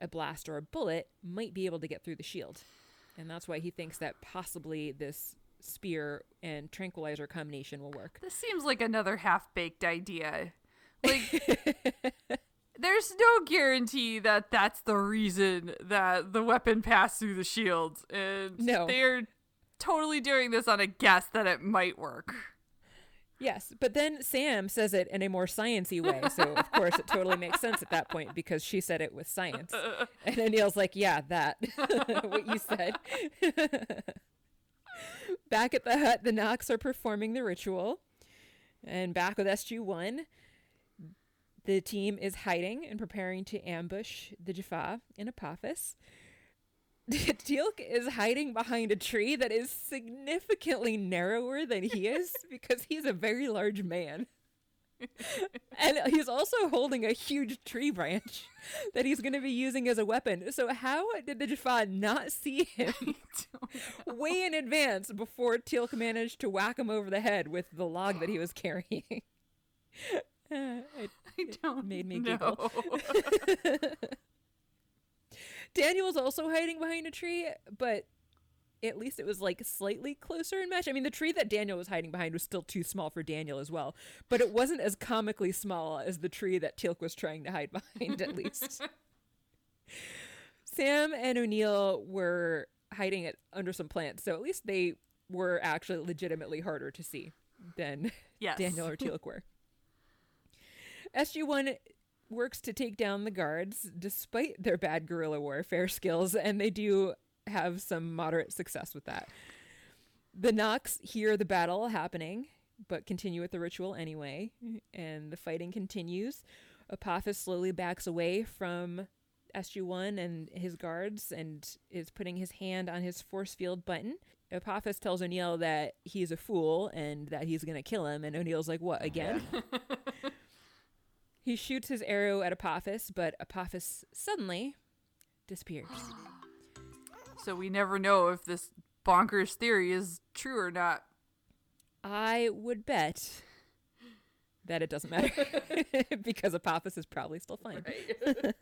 a blast or a bullet might be able to get through the shield. And that's why he thinks that possibly this spear and tranquilizer combination will work. This seems like another half baked idea. Like, there's no guarantee that that's the reason that the weapon passed through the shield. And No. they're totally doing this on a guess that it might work. Yes, but then Sam says it in a more sciency way, so of course it totally makes sense at that point because she said it with science. And O'Neill's like, "Yeah, that what you said." Back at the hut, the Nox are performing the ritual. And back with SG1, the team is hiding and preparing to ambush the Jaffa in Apophis. Teal'c is hiding behind a tree that is significantly narrower than he is because he's a very large man. and he's also holding a huge tree branch that he's going to be using as a weapon. So how did the Jaffa not see him way in advance before Teal'c managed to whack him over the head with the log that he was carrying? Uh, it, I don't made me giggle. Daniel was also hiding behind a tree, but at least it was like slightly closer in match. I mean, the tree that Daniel was hiding behind was still too small for Daniel as well, but it wasn't as comically small as the tree that Teal'c was trying to hide behind, at least. Sam and O'Neill were hiding it under some plants, so at least they were actually legitimately harder to see than Yes. Daniel or Teal'c were. SG1 works to take down the guards despite their bad guerrilla warfare skills, and they do have some moderate success with that. The Nox hear the battle happening, but continue with the ritual anyway, and the fighting continues. Apophis slowly backs away from SG1 and his guards and is putting his hand on his force field button. Apophis tells O'Neill that he's a fool and that he's going to kill him, and O'Neill's like, What, again? he shoots his arrow at Apophis, but Apophis suddenly disappears. So we never know if this bonkers theory is true or not. I would bet that it doesn't matter because Apophis is probably still fine.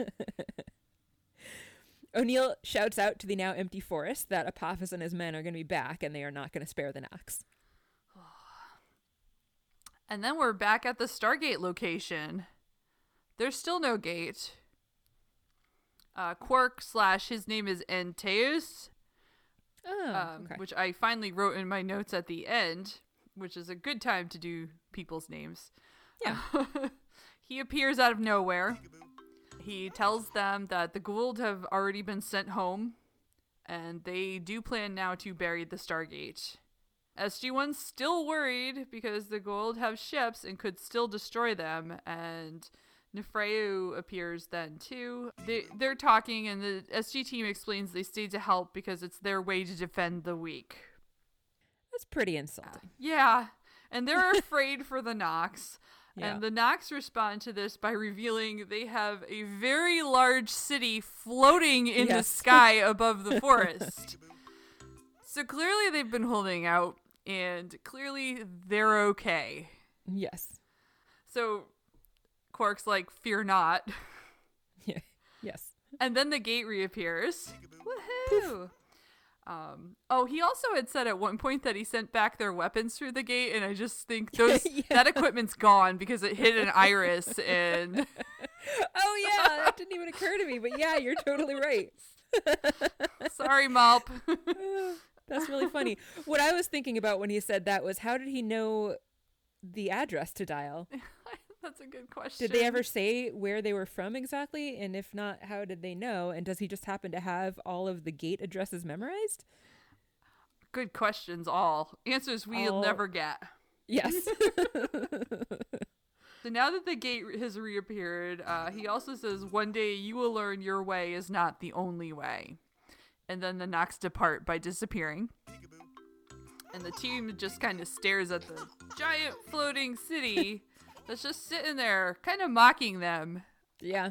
O'Neill shouts out to the now empty forest that Apophis and his men are going to be back and they are not going to spare the Nox. And then we're back at the Stargate location. There's still no gate. Uh, Quark slash his name is Antaeus, Oh, um, okay. which I finally wrote in my notes at the end, which is a good time to do people's names. Yeah. he appears out of nowhere. He tells them that the Goa'uld have already been sent home, and they do plan now to bury the Stargate. SG1's still worried because the Goa'uld have ships and could still destroy them, and Nafrayu appears then too. They, they're talking, and the SG team explains they stayed to help because it's their way to defend the weak. That's pretty insulting. Uh, yeah, and they're afraid for the Nox. Yeah. And the Nox respond to this by revealing they have a very large city floating in the sky above the forest. so clearly they've been holding out, and clearly they're okay. Yes. So Quark's like, fear not. Yeah. Yes. And then the gate reappears. Woohoo! Um, oh, he also had said at one point that he sent back their weapons through the gate, and I just think those Yeah. that equipment's gone because it hit an iris and Oh yeah, that didn't even occur to me, but yeah, you're totally right. sorry, MALP. That's really funny. What I was thinking about when he said that was how did he know the address to dial? That's a good question. Did they ever say where they were from exactly? And if not, how did they know? And does he just happen to have all of the gate addresses memorized? Good questions, all answers we'll All- never get. Yes. So now that the gate has reappeared, uh, he also says, "One day you will learn your way is not the only way." And then the Nox depart by disappearing. And the team just kind of stares at the giant floating city that's just sitting there, kind of mocking them. yeah.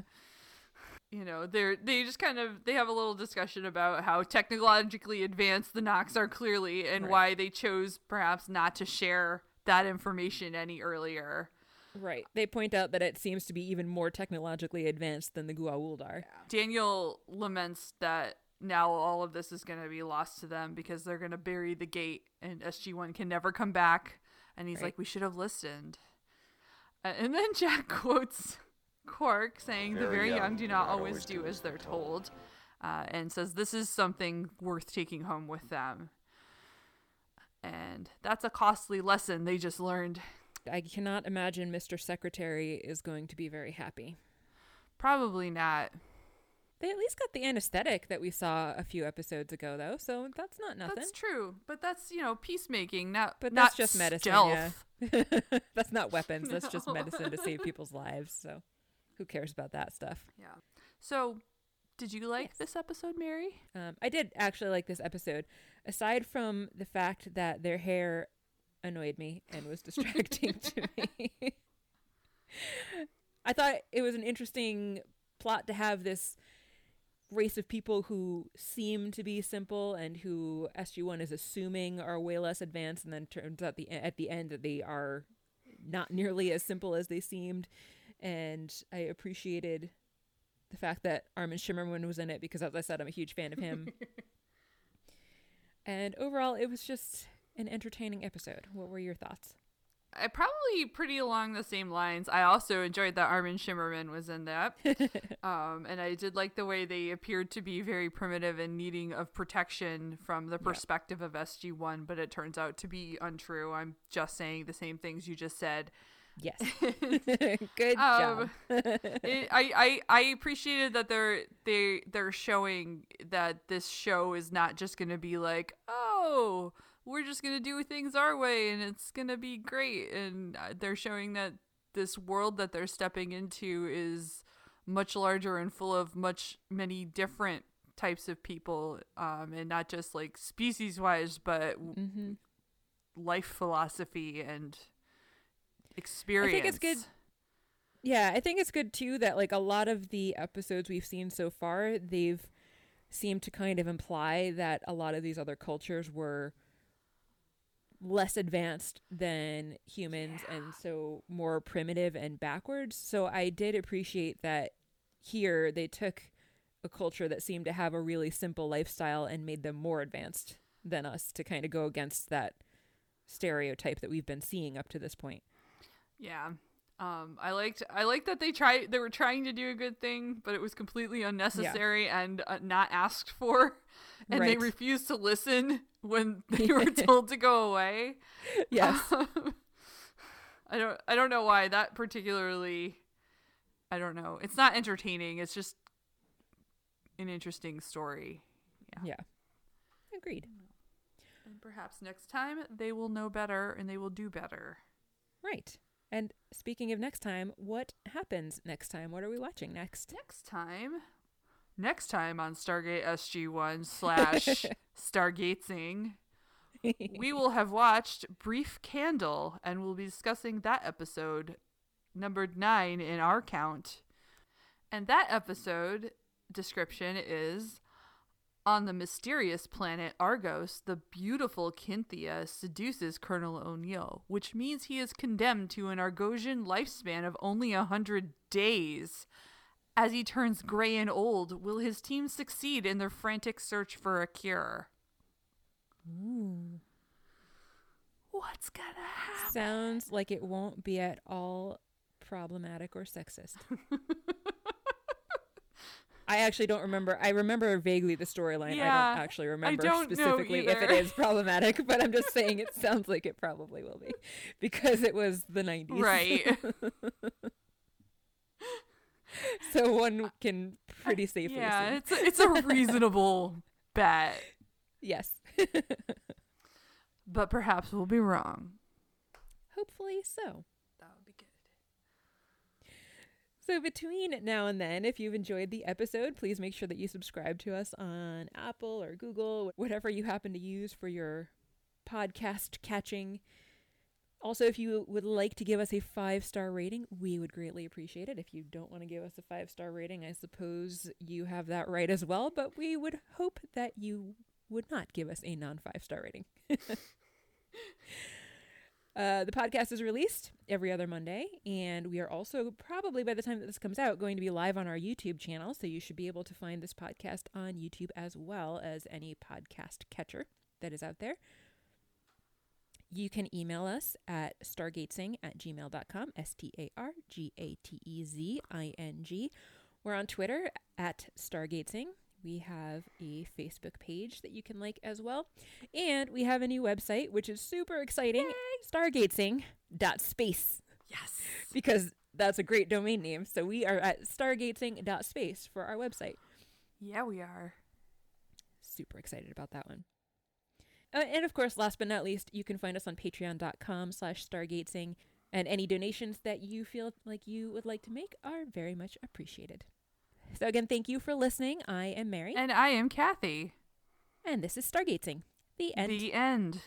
You know, they're they just kind of they have a little discussion about how technologically advanced the Nox are clearly, and Right. why they chose perhaps not to share that information any earlier. Right. They point out that it seems to be even more technologically advanced than the Goa'uld are. Daniel laments that now all of this is going to be lost to them because they're going to bury the gate and SG1 can never come back. And he's Right. like, we should have listened. Uh, and then Jack quotes Quark saying, the very young do not always do as they're told. Uh, and says, this is something worth taking home with them. And that's a costly lesson they just learned. I cannot imagine Mr. Secretary is going to be very happy. Probably not. They at least got the anesthetic that we saw a few episodes ago, though, so that's not nothing. That's true, but that's you know peacemaking, not but not that's just medicine. Yeah. that's not weapons. That's just medicine to save people's lives. So, who cares about that stuff? Yeah. So, did you like Yes. this episode, Mary? Um, I did actually like this episode, aside from the fact that their hair annoyed me and was distracting to me. I thought it was an interesting plot to have this race of people who seem to be simple and who SG1 is assuming are way less advanced, and then turns out the at the end that they are not nearly as simple as they seemed. And I appreciated the fact that Armin Shimerman was in it because, as I said, I'm a huge fan of him. and overall, it was just an entertaining episode. What were your thoughts? I probably pretty along the same lines. I also enjoyed that Armin Shimerman was in that. um, and I did like the way they appeared to be very primitive and needing of protection from the perspective of SG1, but it turns out to be untrue. I'm just saying the same things you just said. Yes. Good job. Um, it, I, I I appreciated that they're they they're showing that this show is not just gonna be like oh we're just gonna do things our way and it's gonna be great. And uh, they're showing that this world that they're stepping into is much larger and full of much many different types of people um and not just like species wise but hmm life philosophy and experience I think it's good Yeah, I think it's good too that like a lot of the episodes we've seen so far, they've seemed to kind of imply that a lot of these other cultures were less advanced than humans and so more primitive and backwards. So I did appreciate that here they took a culture that seemed to have a really simple lifestyle and made them more advanced than us to kind of go against that stereotype that we've been seeing up to this point. Yeah. Um, I liked I liked that they tried they were trying to do a good thing, but it was completely unnecessary and uh, not asked for, and they refused to listen when they were told to go away. Yes. Um, I don't I don't know why that particularly. I don't know. It's not entertaining. It's just an interesting story. Yeah. Agreed. And perhaps next time they will know better and they will do better. Right. And speaking of next time, what happens next time? What are we watching next? Next time, next time on Stargate SG1 slash Stargatezing, we will have watched Brief Candle and we'll be discussing that episode, numbered nine in our count. And that episode description is on the mysterious planet Argos, the beautiful Cynthia seduces Colonel O'Neill, which means he is condemned to an Argosian lifespan of only a hundred days. As he turns gray and old, will his team succeed in their frantic search for a cure? Ooh. What's gonna happen? Sounds like it won't be at all problematic or sexist. I actually don't remember. I remember vaguely the storyline. I don't actually remember don't specifically if it is problematic, but I'm just saying it sounds like it probably will be because it was the 90s. Right. so one uh, can pretty safely yeah, assume. it's a, it's a reasonable bet, Yes. but perhaps we'll be wrong. Hopefully so. That would be good. So, between now and then, if you've enjoyed the episode, please make sure that you subscribe to us on Apple or Google, whatever you happen to use for your podcast catching. Also, if you would like to give us a five star rating, we would greatly appreciate it. If you don't want to give us a five star rating, I suppose you have that right as well, but we would hope that you would not give us a non five star rating. Uh, the podcast is released every other Monday, and we are also probably by the time that this comes out going to be live on our YouTube channel. So you should be able to find this podcast on YouTube as well as any podcast catcher that is out there. You can email us at stargatezing at gmail.com, S T A R G A T E Z I N G. We're on Twitter at stargatezing. We have a Facebook page that you can like as well. And we have a new website, which is super exciting stargatezing.space, Yes. because that's a great domain name. So we are at stargatezing.space for our website. Yeah, we are. Super excited about that one. Uh, and of course, last but not least, you can find us on patreon.com slash stargatezing. And any donations that you feel like you would like to make are very much appreciated. So again, thank you for listening. I am Mary. And I am Kathy. And this is Stargatezing. The end. The end.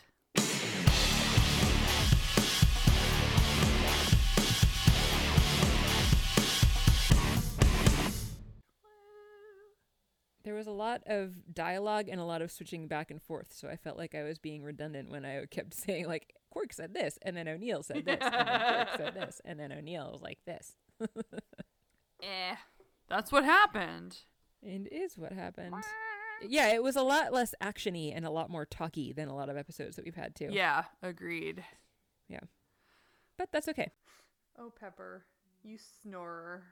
There was a lot of dialogue and a lot of switching back and forth, so I felt like I was being redundant when I kept saying like Quark said this, and then O'Neill said this, and then Quark said this, and then O'Neill was like this. Eh. That's what happened. and is what happened. Yeah, it was a lot less actiony and a lot more talky than a lot of episodes that we've had too. Yeah, agreed. Yeah. But that's okay. Oh, Pepper, you snorer.